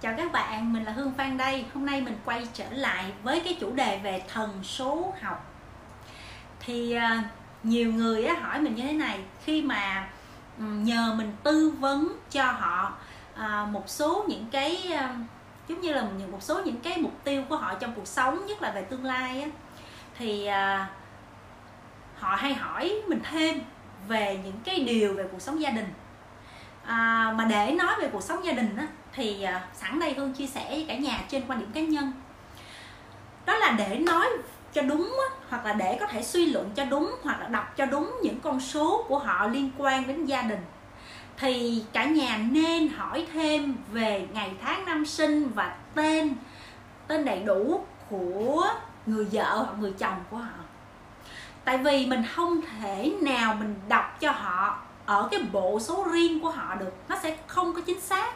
Chào các bạn, mình là Hương Phan đây. Hôm nay mình quay trở lại với cái chủ đề về thần số học. Thì à, nhiều người hỏi mình như thế này, khi mà ừ, nhờ mình tư vấn cho họ à, một số những cái à, giống như là một số những cái mục tiêu của họ trong cuộc sống, nhất là về tương lai thì họ hay hỏi mình thêm về những cái điều về cuộc sống gia đình à, mà để nói về cuộc sống gia đình á, thì à, sẵn đây hương chia sẻ với cả nhà trên quan điểm cá nhân. Đó là để nói cho đúng hoặc là để có thể suy luận cho đúng, hoặc là đọc cho đúng những con số của họ liên quan đến gia đình. Thì cả nhà nên hỏi thêm về ngày tháng năm sinh và tên tên đầy đủ của người vợ hoặc người chồng của họ. Tại vì mình không thể nào mình đọc cho họ ở cái bộ số riêng của họ được. Nó sẽ không có chính xác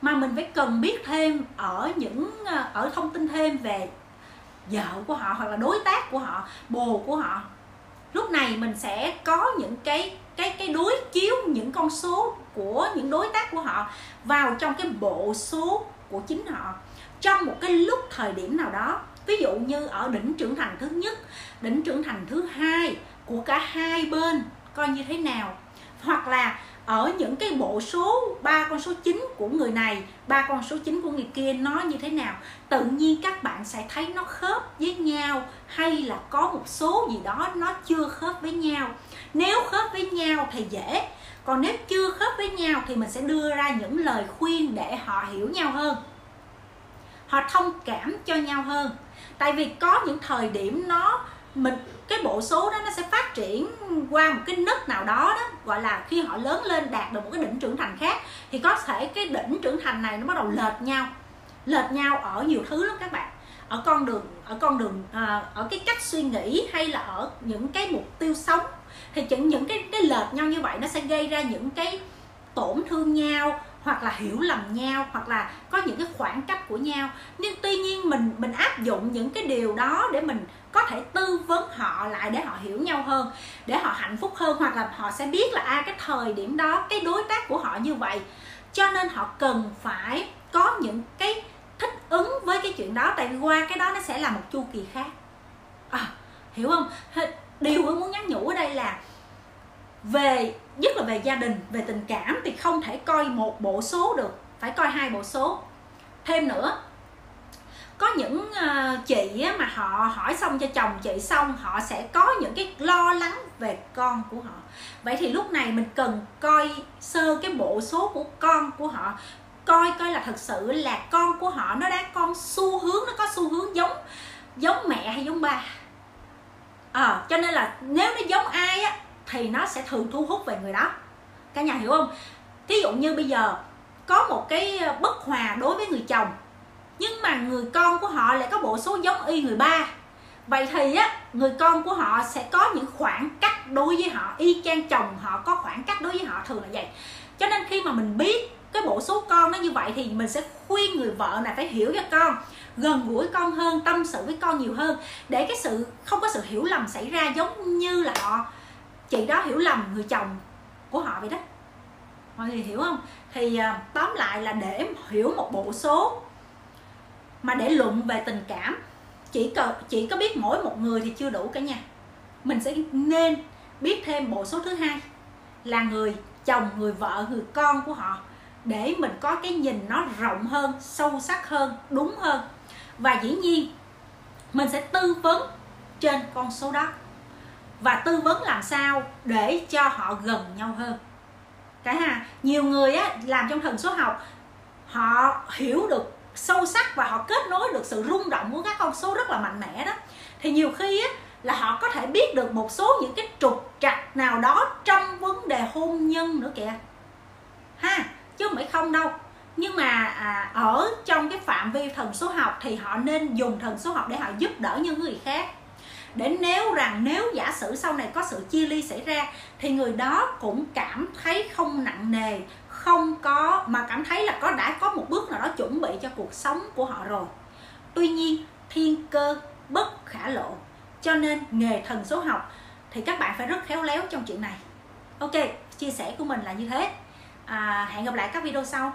mà mình phải cần biết thêm ở những ờ, ở thông tin thêm về vợ của họ hoặc là đối tác của họ, bồ của họ. Lúc này mình sẽ có những cái cái cái đối chiếu những con số của những đối tác của họ vào trong cái bộ số của chính họ. Trong một cái lúc thời điểm nào đó, ví dụ như ở đỉnh trưởng thành thứ nhất, đỉnh trưởng thành thứ hai của cả hai bên coi như thế nào hoặc là ở những cái bộ số ba, con số chính của người này, ba, con số chính của người kia nó như thế nào, tự nhiên các bạn sẽ thấy nó khớp với nhau hay là có một số gì đó nó chưa khớp với nhau. Nếu khớp với nhau thì dễ, còn nếu chưa khớp với nhau thì mình sẽ đưa ra những lời khuyên để họ hiểu nhau hơn, họ thông cảm cho nhau hơn. Tại vì có những thời điểm nó mình cái bộ số đó nó sẽ phát triển qua một cái nấc nào đó đó gọi là khi họ lớn lên đạt được một cái đỉnh trưởng thành khác thì có thể cái đỉnh trưởng thành này nó bắt đầu lệch nhau lệch nhau ở nhiều thứ lắm các bạn. Ở con đường ở con đường à, ở cái cách suy nghĩ hay là ở những cái mục tiêu sống thì những những cái cái lệch nhau như vậy nó sẽ gây ra những cái tổn thương nhau hoặc là hiểu lầm nhau hoặc là có những cái khoảng cách của nhau. Nhưng tuy nhiên mình mình áp dụng những cái điều đó để mình có thể tư vấn họ lại để họ hiểu nhau hơn để họ hạnh phúc hơn hoặc là họ sẽ biết là à cái thời điểm đó cái đối tác của họ như vậy. Cho nên họ cần phải có những cái thích ứng với cái chuyện đó tại vì qua cái đó nó sẽ là một chu kỳ khác. À, hiểu không? Điều tôi muốn nhắn nhủ ở đây là về nhất là về gia đình về tình cảm thì không thể coi một bộ số được phải coi hai bộ số. Thêm nữa có những ờ, chị mà họ hỏi xong cho chồng chị xong họ sẽ có những cái lo lắng về con của họ. Vậy thì lúc này mình cần coi sơ cái bộ số của con của họ coi coi là thật sự là con của họ nó đang con xu hướng nó có xu hướng giống giống mẹ hay giống ba. À, cho nên là nếu nó giống ai á thì nó sẽ thường thu hút về người đó. Cả nhà hiểu không? Thí dụ như bây giờ, có một cái ờ, bất hòa đối với người chồng, nhưng mà người con của họ lại có bộ số giống y người ba. Vậy thì á, người con của họ sẽ có những khoảng cách đối với họ, y chang chồng họ có khoảng cách đối với họ thường là vậy. Cho nên khi mà mình biết cái bộ số con nó như vậy thì mình sẽ khuyên người vợ này phải hiểu cho con, gần gũi con hơn, tâm sự với con nhiều hơn, để cái sự, không có sự hiểu lầm xảy ra giống như là họ chị đó hiểu lầm người chồng của họ vậy đó. Mọi người hiểu không? Thì à, tóm lại là để hiểu một bộ số mà để luận về tình cảm, chỉ cần chỉ có biết mỗi một người thì chưa đủ cả nhà mình sẽ nên biết thêm bộ số thứ hai là người chồng, người vợ, người con của họ để mình có cái nhìn nó rộng hơn, sâu sắc hơn, đúng hơn. Và dĩ nhiên, mình sẽ tư vấn trên con số đó và tư vấn làm sao để cho họ gần nhau hơn. Cái ha nhiều người á làm trong thần số học họ hiểu được sâu sắc và họ kết nối được sự rung động của các con số rất là mạnh mẽ đó. Thì nhiều khi á là họ có thể biết được một số những cái trục trặc nào đó trong vấn đề hôn nhân nữa kìa. Ha chứ không phải không đâu. Nhưng mà à, ở trong cái phạm vi thần số học thì họ nên dùng thần số học để họ giúp đỡ những người khác để nếu rằng nếu giả sử sau này có sự chia ly xảy ra thì người đó cũng cảm thấy không nặng nề không có mà cảm thấy là có đã có một bước nào đó chuẩn bị cho cuộc sống của họ rồi. Tuy nhiên thiên cơ bất khả lộ cho nên nghề thần số học thì các bạn phải rất khéo léo trong chuyện này. Ok chia sẻ của mình là như thế. À, hẹn gặp lại các video sau.